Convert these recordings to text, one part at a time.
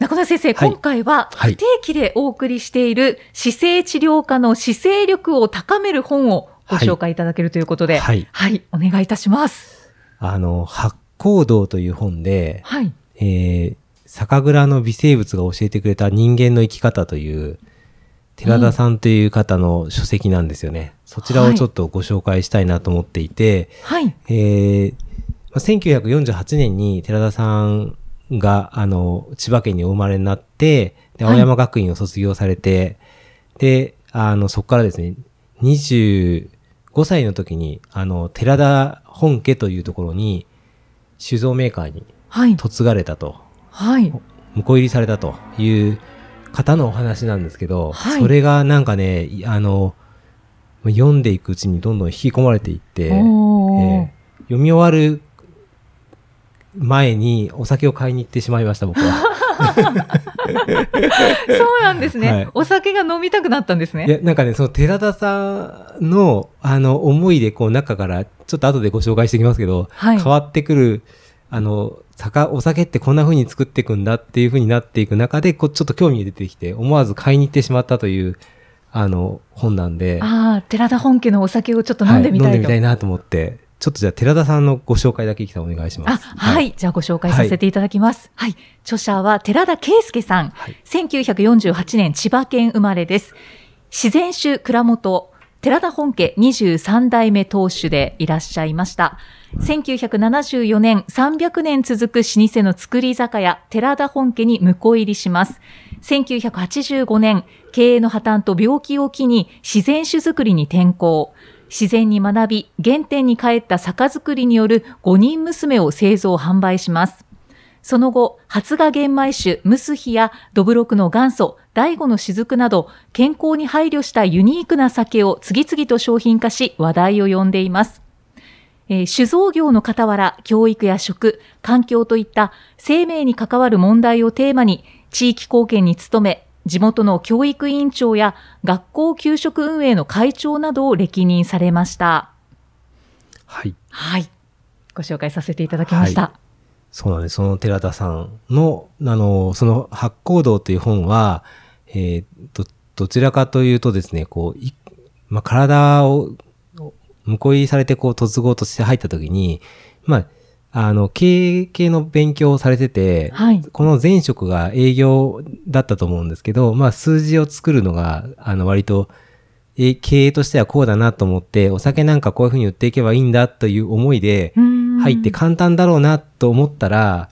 中田先生、はい今回ははい不定期でお送りしている姿勢治療科の姿勢力を高める本をご紹介いただけるということで、はいはい、お願いいたします。あの八行道という本で、はい。えー、酒蔵の微生物が教えてくれた人間の生き方という寺田さんという方の書籍なんですよね。そちらをちょっとご紹介したいなと思っていて、はい。えーまあ1948年に寺田さんが、あの、千葉県にお生まれになって、で、はい青山学院を卒業されて、で、あの、そこからですね、25歳の時に、あの、寺田本家というところに、酒造メーカーにはい。嫁がれたと、はい。婿入りされたという方のお話なんですけど、はいそれがなんかね、いあの、読んでいくうちにどんどん引き込まれていって、えー読み終わる前にお酒を買いに行ってしまいました、僕は。そうなんですね、はいお酒が飲みたくなったんですね。いや、なんかね、その寺田さんの、あの、思いで、こう、中から、ちょっと後でご紹介していきますけど、はい変わってくる、あの、酒、お酒ってこんな風に作っていくんだっていう風になっていく中で、こう、ちょっと興味が出てきて、思わず買いに行ってしまったという、あの、本なんで、ああ、寺田本家のお酒をちょっと飲んでみたいと。はい、飲んでみたいなと思って、ちょっとじゃあ寺田さんのご紹介だけ、お願いしまあ、す。はい、じゃあご紹介させていただきます。はい。著者は寺田圭介さん。はい1948年千葉県生まれです。自然酒蔵元、寺田本家23代目当主でいらっしゃいました。1974年300年続く老舗の造り酒屋、寺田本家に婿入りします。1985年、経営の破綻と病気を機に自然酒造りに転向。自然に学び、原点に帰った酒造りによる5人娘を製造販売します。その後、発芽玄米酒、ムスヒやドブロクの元祖、第五の雫など、健康に配慮したユニークな酒を次々と商品化し、話題を呼んでいます。えー酒造業の傍ら、教育や食、環境といった生命に関わる問題をテーマに、地域貢献に努め、地元の教育委員長や学校給食運営の会長などを歴任されました。はい。はい。ご紹介させていただきました。はそうなんです。その寺田さんの、あの、その八行道という本は、えーど、どちらかというとですね、こう、いまあ、体を、婿入りされて、こう、嫁ごうとして入った時に、まあ、あの、経営系の勉強をされてて、はいこの前職が営業だったと思うんですけど、まあ、数字を作るのが、あの、割と、え経営としてはこうだなと思って、お酒なんかこういうふうに売っていけばいいんだという思いで、入って簡単だろうなと思ったら、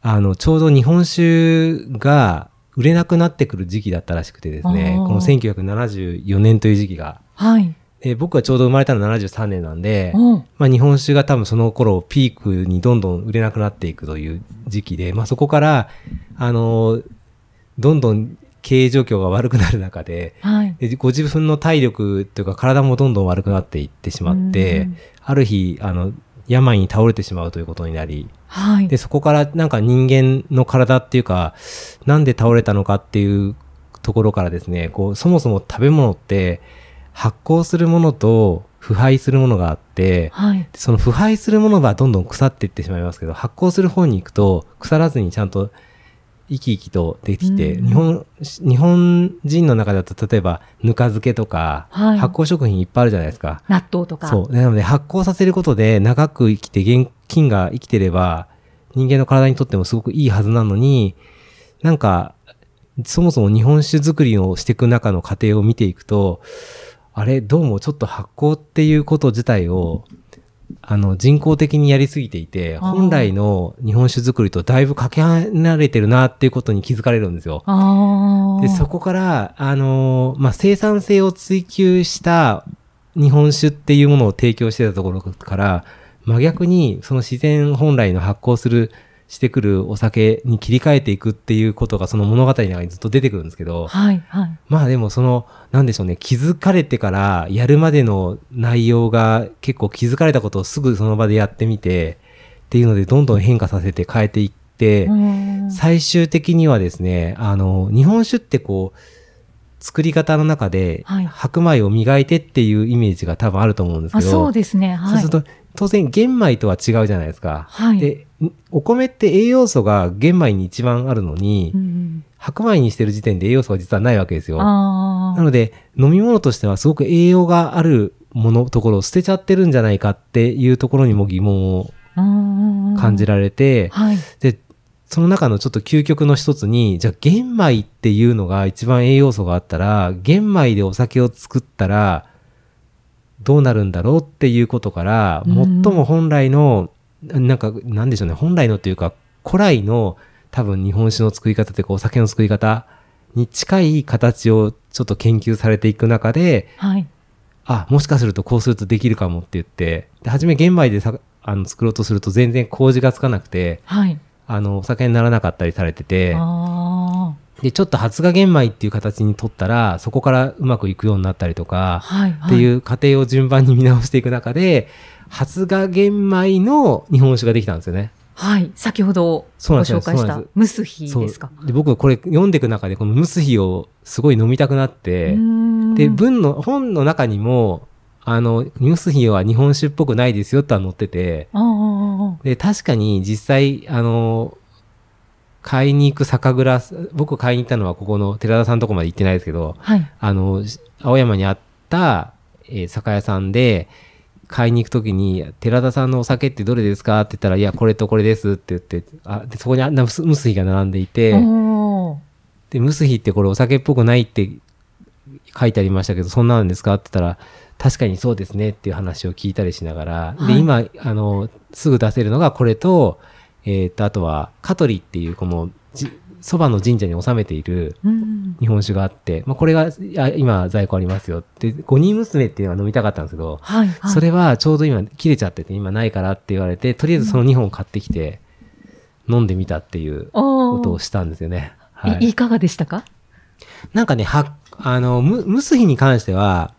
あの、ちょうど日本酒が売れなくなってくる時期だったらしくてですねこの1974年という時期が。はい。で僕はちょうど生まれたの73年なんで、おうまあ、日本酒が多分その頃ピークにどんどん売れなくなっていくという時期で、まあ、そこから、あの、どんどん経営状況が悪くなる中で、はい。でご自分の体力というか体もどんどん悪くなっていってしまってうん、ある日、あの、病に倒れてしまうということになり、はい。で、そこからなんか人間の体っていうか、なんで倒れたのかっていうところからですね、こう、そもそも食べ物って発酵するものと腐敗するものがあって、はい。その腐敗するものがどんどん腐っていってしまいますけど、発酵する方に行くと腐らずにちゃんと生き生きとできて、うん日本、日本人の中だと例えばぬか漬けとか、はい発酵食品いっぱいあるじゃないですか。納豆とか。そう。なので発酵させることで長く生きて現金が生きてれば人間の体にとってもすごくいいはずなのに、なんか、そもそも日本酒作りをしていく中の過程を見ていくと、あれ、どうもちょっと発酵っていうこと自体を、あの、人工的にやりすぎていて、本来の日本酒作りとだいぶかけ離れてるなっていうことに気づかれるんですよ。で、そこから、あのーまあ、生産性を追求した日本酒っていうものを提供してたところから、真逆に、その自然本来の発酵するしてくるお酒に切り替えていくっていうことがその物語の中にずっと出てくるんですけど、はい、はい。まあでもその、なんでしょうね、気づかれてからやるまでの内容が結構気づかれたことをすぐその場でやってみて、っていうのでどんどん変化させて変えていって、うん最終的にはですね、あの、日本酒ってこう、作り方の中で、はい白米を磨いてっていうイメージが多分あると思うんですけあ、ど、そうですね。はい。そうすると、当然玄米とは違うじゃないですか。はいで、んお米って栄養素が玄米に一番あるのに、うん白米にしてる時点で栄養素が実はないわけですよ。あなので、飲み物としてはすごく栄養があるもの、ところを捨てちゃってるんじゃないかっていうところにも疑問をあ。感じる。られて、はい。で、その中のちょっと究極の一つに、じゃあ玄米っていうのが一番栄養素があったら、玄米でお酒を作ったら、どうなるんだろうっていうことから、うん最も本来の、なんか、なんでしょうね、本来のっていうか、古来の多分日本酒の作り方というかお酒の作り方に近い形をちょっと研究されていく中で、はい。あ、もしかするとこうするとできるかもって言って、で、初め玄米でさあの作ろうとすると全然麹がつかなくて、はい。あの、お酒にならなかったりされてて、あで、ちょっと発芽玄米っていう形に取ったら、そこからうまくいくようになったりとかあ。、はい。っていうう過程を順番に見直していく中で、発芽玄米の日本酒ができたんですよね。はい。先ほどご紹介したムスヒそうですか？で、僕これ読んでいく中で、このムスヒをすごい飲みたくなって、で、で、文の、本の中にも、あの、ムスヒは日本酒っぽくないですよとは載ってて、で、確かに実際、あの、買いに行く酒蔵、僕買いに行ったのはここの寺田さんのとこまで行ってないですけど、はい。あの、青山にあった、えー酒屋さんで、買いに行くときに、寺田さんのお酒ってどれですかって言ったら、いや、これとこれですって言って、あ、でそこにあんなムスヒが並んでいて、で、ムスヒってこれお酒っぽくないって書いてありましたけど、そんなんですかって言ったら、確かにそうですねっていう話を聞いたりしながら、で、はい今、あの、すぐ出せるのがこれと、えっ、と、あとは、香取っていう、この、じそばの神社に納めているうん。日本酒があって、まあ、これが、あ今、在庫ありますよって、五人娘っていうのは飲みたかったんですけど、はい。はい。それはちょうど今切れちゃってて、今ないからって言われて、とりあえずその2本買ってきて、飲んでみたっていうことをしたんですよね。はいいいかがでしたか？なんかね、は、あの、む、蒸す日に関しては、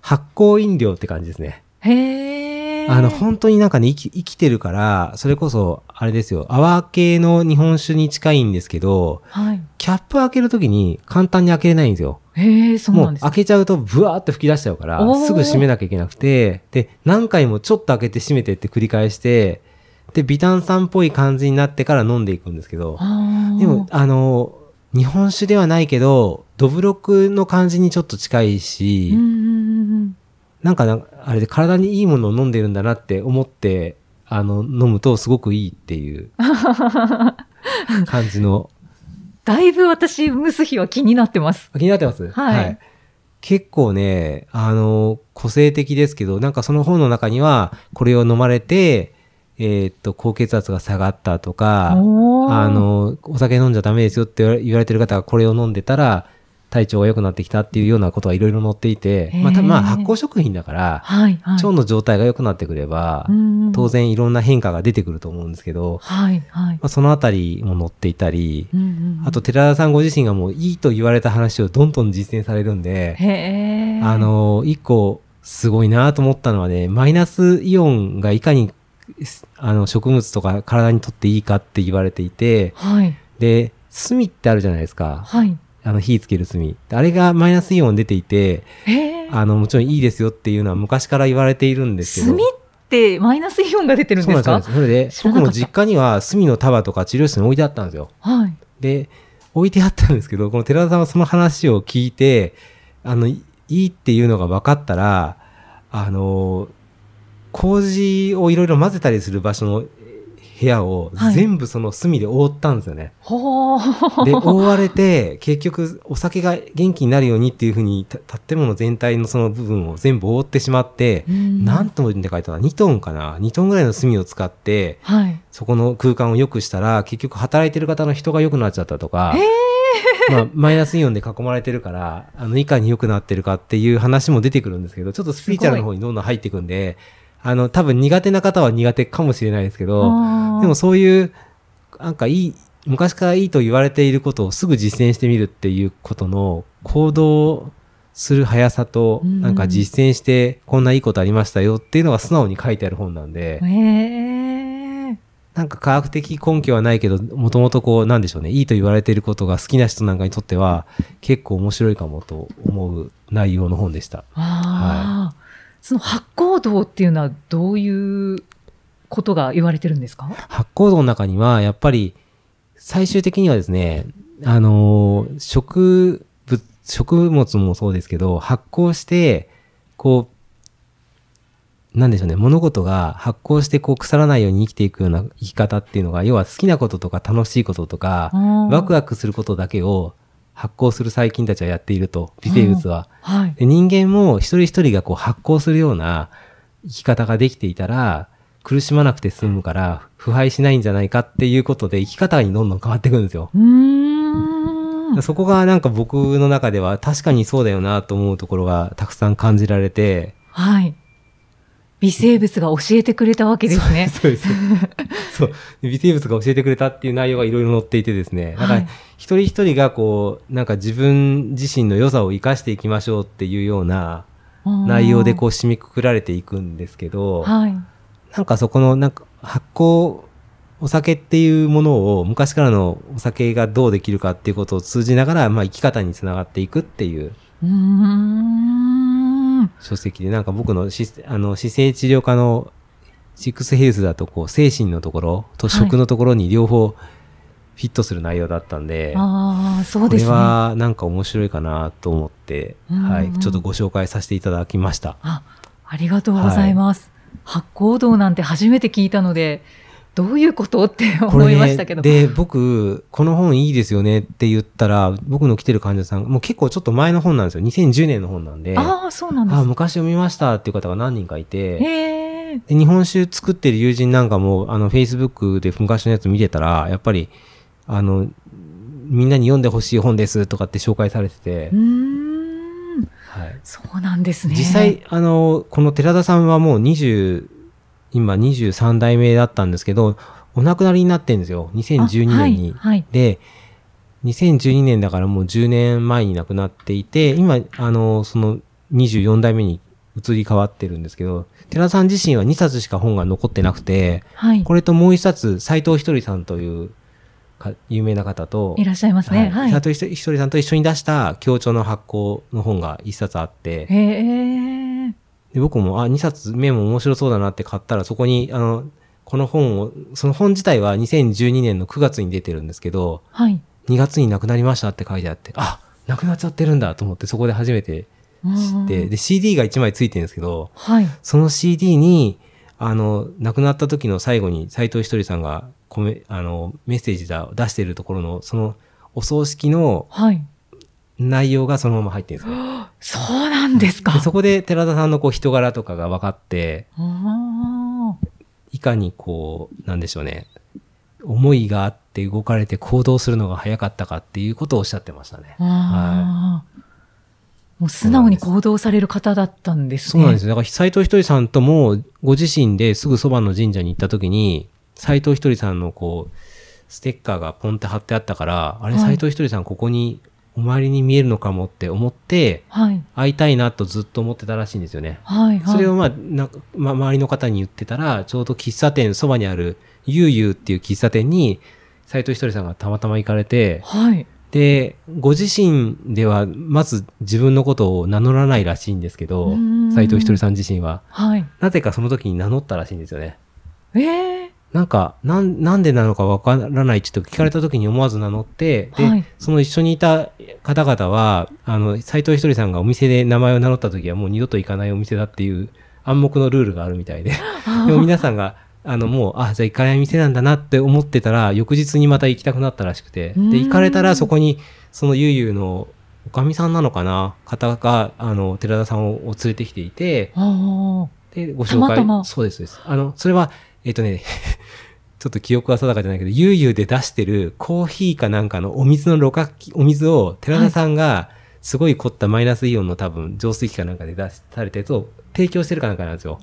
発酵飲料って感じですね。へえ。あの、本当になんかね、生き、生きてるから、それこそ、あれですよ、泡系の日本酒に近いんですけど、はい。キャップ開けるときに簡単に開けれないんですよ。へえ、そうもなんですか。う開けちゃうとブワーって吹き出しちゃうからすぐ閉めなきゃいけなくて、で、何回もちょっと開けて閉めてって繰り返して、で、微炭酸っぽい感じになってから飲んでいくんですけど、でも、、あの、日本酒ではないけど、どぶろくの感じにちょっと近いし、うんなんかな、あれで体にいいものを飲んでるんだなって思って、あの、飲むとすごくいいっていう感じの。だいぶ私、蒸す日は気になってます。気になってます？はい結構ね、あの、個性的ですけど、なんかその本の中には、これを飲まれて、えーっと、高血圧が下がったとか、あ、の、お酒飲んじゃダメですよって言われ言われてる方がこれを飲んでたら、体調が良くなってきたっていうようなことがいろいろ載っていて、まあ、たまあ発酵食品だから、はい、はい。腸の状態が良くなってくれば、うん当。然いろんな変化が出てくると思うんですけど、はい、はい。まあ、そのあたりも載っていたり、うんあと、寺田さんご自身がもういいと言われた話をどんどん実践されるんで。あ、の、一個すごいなと思ったのはね、マイナスイオンがいかにあの植物とか体にとっていいかって言われていて、はい、で、炭ってあるじゃないですか。はい。あの火つける炭。あれがマイナスイオン出ていて、へえ。あの、もちろんいいですよっていうのは昔から言われているんですけど。炭ってマイナスイオンが出てるんですか？それで、僕も実家には炭の束とか治療室に置いてあったんですよ。はい。で、置いてあったんですけど、この寺田さんはその話を聞いて、あの、いいいっていうのが分かったら、あの、麹をいろいろ混ぜたりする場所の部屋をはい全部その炭で覆ったんですよね。ほー。で、覆われて、結局お酒が元気になるようにっていうふうに、た建物全体のその部分を全部覆ってしまって、うん何トンって書いた ?2 トンかな ?2 トンぐらいの炭を使って、はい。そこの空間を良くしたら、結局働いてる方の人が良くなっちゃったとか、へまあ、マイナスイオンで囲まれてるから、あの、いかに良くなってるかっていう話も出てくるんですけど、ちょっとスピリチュアルの方にどんどん入っていくんで、あの、多分苦手な方は苦手かもしれないですけど、でもそういう、なんかいい、昔からいいと言われていることをすぐ実践してみるっていうことの行動する速さと、うん。なんか実践してこんないいことありましたよっていうのが素直に書いてある本なんで。なんか科学的根拠はないけど、もともとこう、なんでしょうね、いいと言われていることが好きな人なんかにとっては、結構面白いかもと思う内容の本でした。ああ、その発行動っていうのはどういうことが言われてるんですか？発酵道の中には、やっぱり、最終的にはですね、あのー植物、食物もそうですけど、発酵して、こう、なんでしょうね、物事が発酵してこう腐らないように生きていくような生き方っていうのが、要は好きなこととか楽しいこととか、ワクワクすることだけを発酵する細菌たちはやっていると、微生物は。はい。で人間も一人一人がこう発酵するような生き方ができていたら、苦しまなくて済むから、腐敗しないんじゃないかっていうことで生き方にどんどん変わっていくんですよ。そこがなんか僕の中では確かにそうだよなと思うところがたくさん感じられて、はい。微生物が教えてくれたわけですね。そうです。そう。微生物が教えてくれたっていう内容がいろいろ載っていてですね。だからはい、一人一人がこう、なんか自分自身の良さを生かしていきましょうっていうような内容でこう締めくくられていくんですけど、はい。なんかそこのなんか発酵、お酒っていうものを昔からのお酒がどうできるかっていうことを通じながら、まあ生き方につながっていくっていううーん。書籍で、なんか僕のしあの姿勢治療科のシックスヘルスだとこう精神のところと食のところに両方フィットする内容だったんで、ああ、そうこれですね。はなんか面白いかなと思って、うんはい、ちょっとご紹介させていただきました。あ、ありがとうございます。発行動なんて初めて聞いたので、どういうことってこ思いましたけど。で、僕、この本いいですよねって言ったら、僕の来てる患者さん、もう結構ちょっと前の本なんですよ。2010年の本なんで、あああ、そうなんです。昔読みましたっていう方が何人かいて。で日本酒作ってる友人なんかも、あの、Facebook で昔のやつ見てたら、やっぱり、あの、みんなに読んでほしい本ですとかって紹介されててうー、ん。はい、そうなんですね。実際、あの、この寺田さんはもう20、今23代目だったんですけど、お亡くなりになってるんですよ。2012年に。あはい。はいで、2012年だからもう10年前に亡くなっていて、今、あの、その24代目に移り変わってるんですけど、寺田さん自身は2冊しか本が残ってなくて、はい。これともう1冊、斎藤ひとりさんというか有名な方と、いらっしゃいますね。はい。斎藤ひとりさんと一緒に出した協調の発行の本が1冊あって、へえ。で僕も、あ、2冊目も面白そうだなって買ったら、そこに、あの、この本を、その本自体は2012年の9月に出てるんですけど、はい。2月に亡くなりましたって書いてあって、あ、亡くなっちゃってるんだと思って、そこで初めて知って、うんで、CD が1枚ついてるんですけど、はい。その CD に、あの、亡くなった時の最後に斎藤ひとりさんがコメ、あの、メッセージだ出してるところの、その、お葬式のはい。内容がそのまま入ってるんですよ。そうなんですか。でそこで寺田さんのこう人柄とかが分かって、あいかにこう、なんでしょうね、思いがあって動かれて行動するのが早かったかっていうことをおっしゃってましたねー。あー。もう素直に行動される方だったんですね。そうなんですよ。だから斎藤ひとりさんともご自身ですぐそばの神社に行った時に、斎藤ひとりさんのこう、ステッカーがポンって貼ってあったから、あれはい斎藤ひとりさんここにお参りに見えるのかもって思って、はい。会いたいなとずっと思ってたらしいんですよね。はい。はい。それをまあ、なま、周りの方に言ってたら、ちょうど喫茶店、そばにある、ゆうゆうっていう喫茶店に、斎藤ひとりさんがたまたま行かれて、はい。で、ご自身では、まず自分のことを名乗らないらしいんですけど斎藤ひとりさん自身は。はい。なぜかその時に名乗ったらしいんですよね。ええなんか、なん、なんでなのかわからないって言って聞かれた時に思わず名乗って、で、はい。その一緒にいた方々は、あの、斎藤ひとりさんがお店で名前を名乗った時はもう二度と行かないお店だっていう暗黙のルールがあるみたいで。でも皆さんが、あの、もう、あ、じゃあ行かない店なんだなって思ってたら、翌日にまた行きたくなったらしくて、で、行かれたらそこに、そのゆうゆうのおかみさんなのかな？方が、あの、寺田さんを連れてきていて、あで、ご紹介。たまたま。そうです、そうです。あの、それは、えっ、とね、ちょっと記憶は定かじゃないけど、ゆうゆうで出してるコーヒーかなんかのお水のろ過器、お水を寺田さんが、すごい凝ったマイナスイオンの多分浄水器かなんかで出されたやつを提供してるかなんかなんですよ。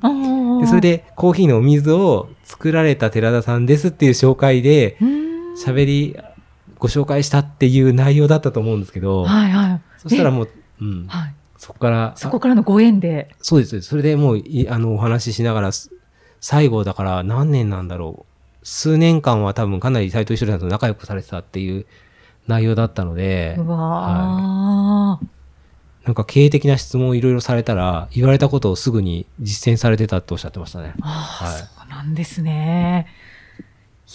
で、それ、でコーヒーのお水を作られた寺田さんですっていう紹介で。喋り、ご紹介したっていう内容だったと思うんですけど、はいはい。そしたらもう、うん、はい。そこから、そこからのご縁で。そうです。それでもうい、あの、お話ししながら、す最後だから何年なんだろう。数年間は多分かなり斎藤一郎さんと仲良くされてたっていう内容だったのでう、わー。なんか経営的な質問をいろいろされたら、言われたことをすぐに実践されてたっておっしゃってましたね。ああ、はいそうなんですね。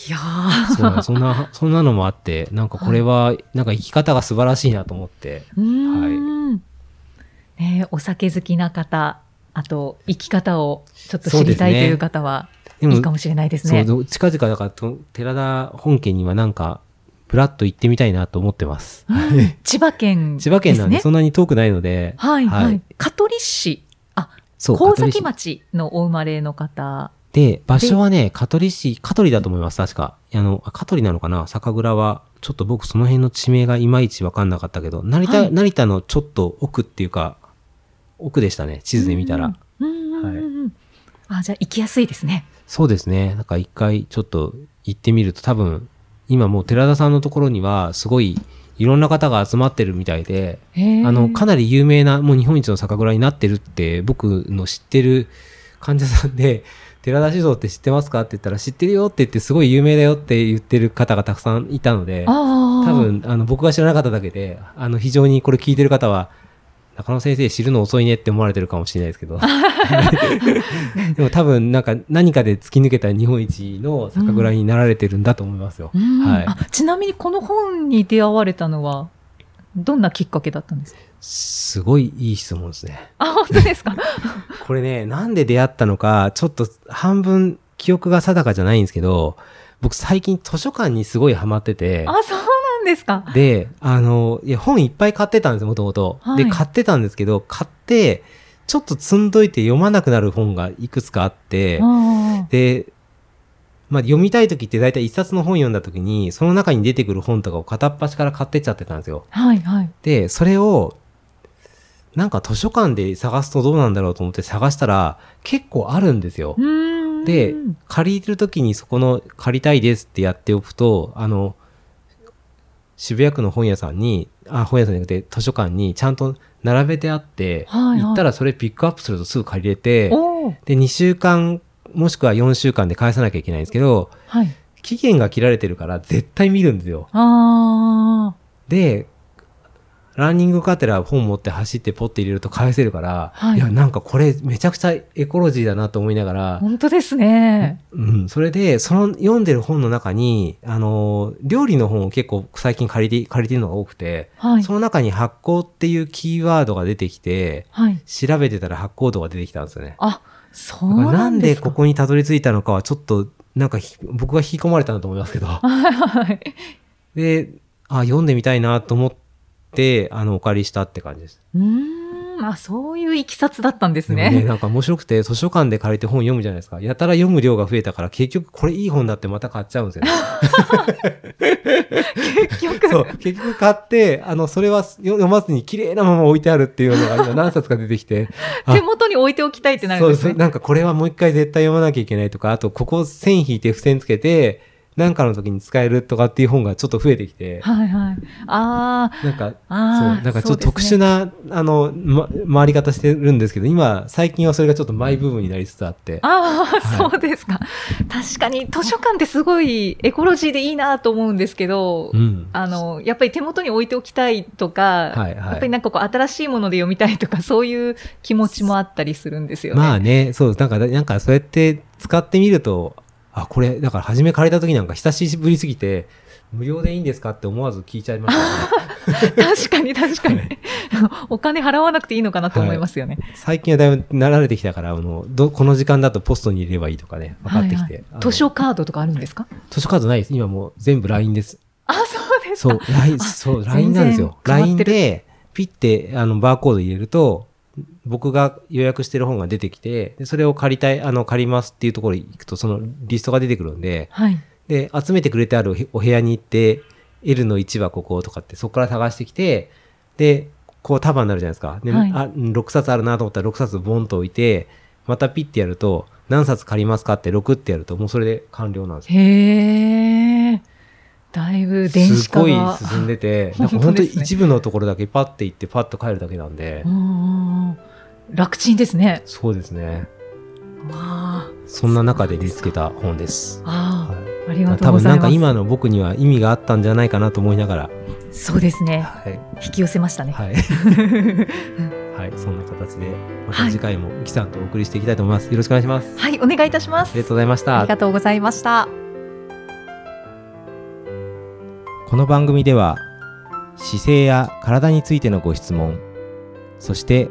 いやー。そうだそんな、そんなのもあって、なんかこれは、なんか生き方が素晴らしいなと思って、うーん。ねえお酒好きな方、あと生き方をちょっと知りたいという方は、いいかもしれないですね。そうど、近々だからと、寺田本家にはなんか、ブラッと行ってみたいなと思ってます。うん千葉県ですね。千葉県なんでそんなに遠くないので、はいはい。はい香取市。あ、そう、神崎町のお生まれの方。で、場所はね、香取市、香取だと思います、確か。あの、あ香取なのかな？酒蔵は。ちょっと僕その辺の地名がいまいちわかんなかったけど、成田、はい成田のちょっと奥っていうか、奥でしたね、地図で見たら。あ、じゃあ行きやすいですね。そうですね。なんか一回ちょっと行ってみると多分、今もう寺田さんのところにはすごいいろんな方が集まってるみたいで、あの、かなり有名な、もう日本一の酒蔵になってるって、僕の知ってる患者さんで、寺田酒造って知ってますかって言ったら、知ってるよって言って、すごい有名だよって言ってる方がたくさんいたので。多。分、あの、僕が知らなかっただけで、あの、非常にこれ聞いてる方は、中野先生知るの遅いねって思われてるかもしれないですけど。でも多分、なんか何かで突き抜けた日本一の酒蔵になられてるんだと思いますよ。うんはいあちなみにこの本に出会われたのは、どんなきっかけだったんですか？すごいいい質問ですね。あ、本当ですか？これね、なんで出会ったのか、ちょっと半分記憶が定かじゃないんですけど、僕最近図書館にすごいハマってて、あ、そうなんですか。で、あの、いや、本いっぱい買ってたんですよ、もともと。はいで、買ってたんですけど、買って、ちょっと積んどいて読まなくなる本がいくつかあって、あで、まあ、読みたい時って大体一冊の本読んだ時に、その中に出てくる本とかを片っ端から買ってっちゃってたんですよ。あはいはい。で、それを、なんか図書館で探すとどうなんだろうと思って探したら、結構あるんですよう。ーんで、借りるときにそこの借りたいですってやっておくと、あの、渋谷区の本屋さんに、あ、本屋さんじゃなくて図書館にちゃんと並べてあって、はいはい行ったらそれピックアップするとすぐ借りれて、で、2週間、もしくは4週間で返さなきゃいけないんですけど、はい。期限が切られてるから絶対見るんですよ。あで、ランニングカテラ本持って走ってポッて入れると返せるから、はいいや、なんかこれめちゃくちゃエコロジーだなと思いながあ、ら、本当ですね。うん、それで、その読んでる本の中に、あのー、料理の本を結構最近借りて、借りてるのが多くて、はいそ。の中に発酵っていうキーワードが出てきて、はい。調べてたら発酵度が出てきたんですよね。あ、そうだからななんんですか。でここにたどり着いたのかはちょっと、なんかひ僕が引き込まれたんだと思いますけど。は いはい。で、あ、読んでみたいなと思って、あの、お借りしたって感じです。うーん、あ、そういういきさつだったんですね、ね。なんか面白くて、図書館で借りて本読むじゃないですか。やたら読む量が増えたから、結局これいい本だってまた買っちゃうんですよね。結局。そう、結局買って、あの、それは読まずに綺麗なまま置いてあるっていうのが今何冊か出てきて。あ手元に置いておきたいってなるんですね。そうそう、なんかこれはもう一回絶対読まなきゃいけないとか、あとここ線引いて付箋つけて、なんかの時に使えるとかっていう本がちょっと増えてきて、はいはい。あなんか、そう、なんかちょっと特殊な、あの、ま、回り方してるんですけど、今、最近はそれがちょっとマイブームになりつつあって。あ、ああ、はいそうですか。確かに図書館ってすごいエコロジーでいいなと思うんですけど、うん。あの、やっぱり手元に置いておきたいとか、はいはいやっぱりなんかこう新しいもので読みたいとか、そういう気持ちもあったりするんですよね。まあね、そう、なんか、なんかそうやって使ってみると、あ、これ、だから初め借りた時なんか久しぶりすぎて、無料でいいんですかって思わず聞いちゃいました、ね。確かに確かに。お金払わなくていいのかなと思いますよね。最近はだいぶ慣れてきたから、あの、ど、この時間だとポストに入れればいいとかね、分かってきて。はいはい図書カードとかあるんですか？図書カードないです。今もう全部 LINE です。あ、そうですか。そう、LINE、あそう、全 LINE なんですよ。LINE で、ピッて、あの、バーコード入れると、僕が予約してる本が出てきて、でそれを借りたい、あの、借りますっていうところに行くと、そのリストが出てくるんで、はい。で、集めてくれてあるお部屋に行って、L の1はこことかって、そこから探してきて、で、こう束になるじゃないですか。で、はいあ、うん6冊あるなと思ったら6冊ボンと置いて、またピッてやると、何冊借りますかって6ってやると、もうそれで完了なんですよ。へえ。だいぶ電子すごい化が。進んでて、なんか本当に一部のところだけパッて行ってパッと帰るだけなんでう、ん楽ちんですね。そうですね。わあ。そんな中で見つけた本です。ああ、はいありがとう多分ござます。ないんか今の僕には意味があったんじゃないかなと思いながら、そうですね。はい。引き寄せましたね。はい。はい。そんな形で、また次回もイキさんとお送りしていきたいと思います。よろしくお願いします。はい、お願いいたします。ありがとうございましあたり。がとうございました。この番組では姿勢や体についてのご質問そして